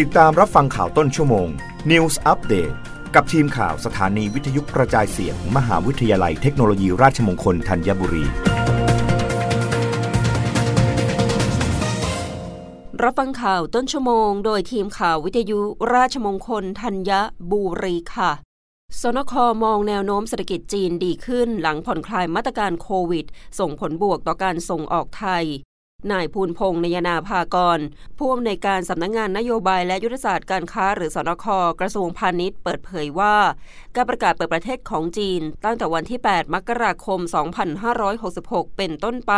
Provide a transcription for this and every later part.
ติดตามรับฟังข่าวต้นชั่วโมง News Update กับทีมข่าวสถานีวิทยุกระจายเสียงมมหาวิทยาลัยเทคโนโลยีราชมงคลธัญบุรี รับฟังข่าวต้นชั่วโมง โดยทีมข่าววิทยุราชมงคลธัญบุรีค่ะ สนคมองแนวโน้มเศรษฐกิจจีนดีขึ้นหลังผ่อนคลายมาตรการโควิด ส่งผลบวกต่อการส่งออกไทย นายภูลพงษ์นยนาภากร ผู้อำนวยการสำนักงงานนโยบายและยุทธศาสตร์การค้าหรือสนคกระทรวงพาณิชย์เปิดเผยว่า การประกาศเปิดประเทศของจีน ตั้งแต่วันที่ 8 มกราคม 2566 เป็นต้นไป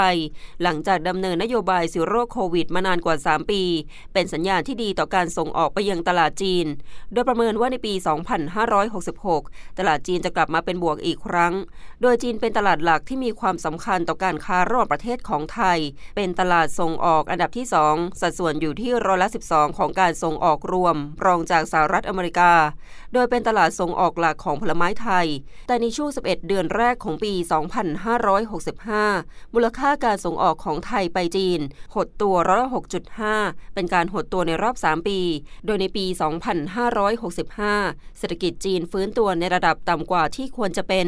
หลังจากดำเนินนโยบายสิโรคโควิดมานานกว่า 3 ปี เป็นสัญญาณที่ดีต่อการส่งออกไปยังตลาดจีน โดยประเมินว่าในปี 2566 ตลาดจีนจะกลับมาเป็นบวกอีกครั้ง โดยจีนเป็นตลาดหลักที่มีความสำคัญต่อการค้าระหว่างประเทศของไทย เป็นตลาดลาดส่งออกอันดับที่ 2 สัดส่วนอยู่ที่ร้อยละ 12 ของการส่งออกรวม รองจากสหรัฐอเมริกา โดยเป็นตลาดส่งออกหลักของผลไม้ไทย แต่ในช่วง 11 เดือนแรกของปี 2565 มูลค่าการส่งออกของไทยไปจีน หดตัวร้อยละ 6.5 เป็นการหดตัวในรอบ 3 ปี โดยในปี 2565 เศรษฐกิจจีนฟื้นตัวในระดับต่ำกว่าที่ควรจะเป็น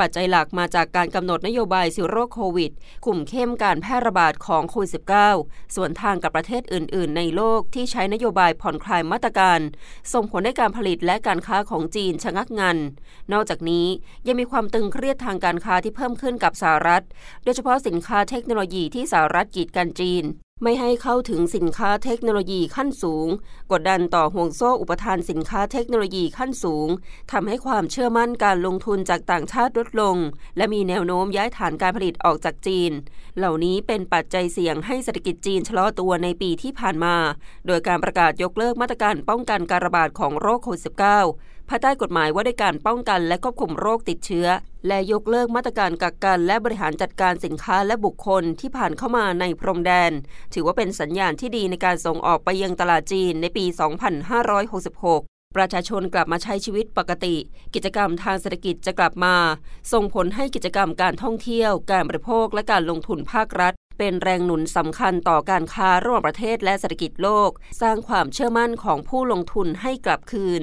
ปัจจัยหลักมาจากการกำหนดนโยบาย Zero Covid คุมเข้มการแพร่ระบาดของโควิด -19 ส่วนทางกับประเทศอื่น ๆ ในโลกที่ใช้นโยบายผ่อนคลายมาตรการ ส่งผลให้การผลิตและการค้าของจีนชะงักงัน นอกจากนี้ยังมีความตึงเครียดทางการค้าที่เพิ่มขึ้นกับสหรัฐ โดยเฉพาะสินค้าเทคโนโลยีที่สหรัฐกีดกันจีน ไม่ให้เข้าถึงสินค้าเทคโนโลยีขั้นสูง กดดันต่อห่วงโซ่อุปทานสินค้าเทคโนโลยีขั้นสูงทำให้ความเชื่อมั่นการลงทุนจากต่างชาติลดลง และมีแนวโน้มย้ายฐานการผลิตออกจากจีน เหล่านี้เป็นปัจจัยเสี่ยงให้เศรษฐกิจจีนชะลอตัวในปีที่ผ่านมา โดยการประกาศยกเลิกมาตรการป้องกันการระบาดของโรคโควิด -19 ภายใต้กฎหมายว่าด้วยการป้องกันและควบคุมโรคติดเชื้อ และยกเลิกมาตรการกักกันและบริหารจัดการสินค้าและบุคคลที่ผ่านเข้ามาในพรมแดน ถือว่าเป็นสัญญาณที่ดีในการส่งออกไปยังตลาดจีนในปี 2566ประชาชนกลับมาใช้ชีวิตปกติ กิจกรรมทางเศรษฐกิจจะกลับมา ส่งผลให้กิจกรรมการท่องเที่ยว การบริโภคและการลงทุนภาครัฐ เป็นแรงหนุนสำคัญต่อการค้าระหว่างประเทศและเศรษฐกิจโลก สร้างความเชื่อมั่นของผู้ลงทุนให้กลับคืน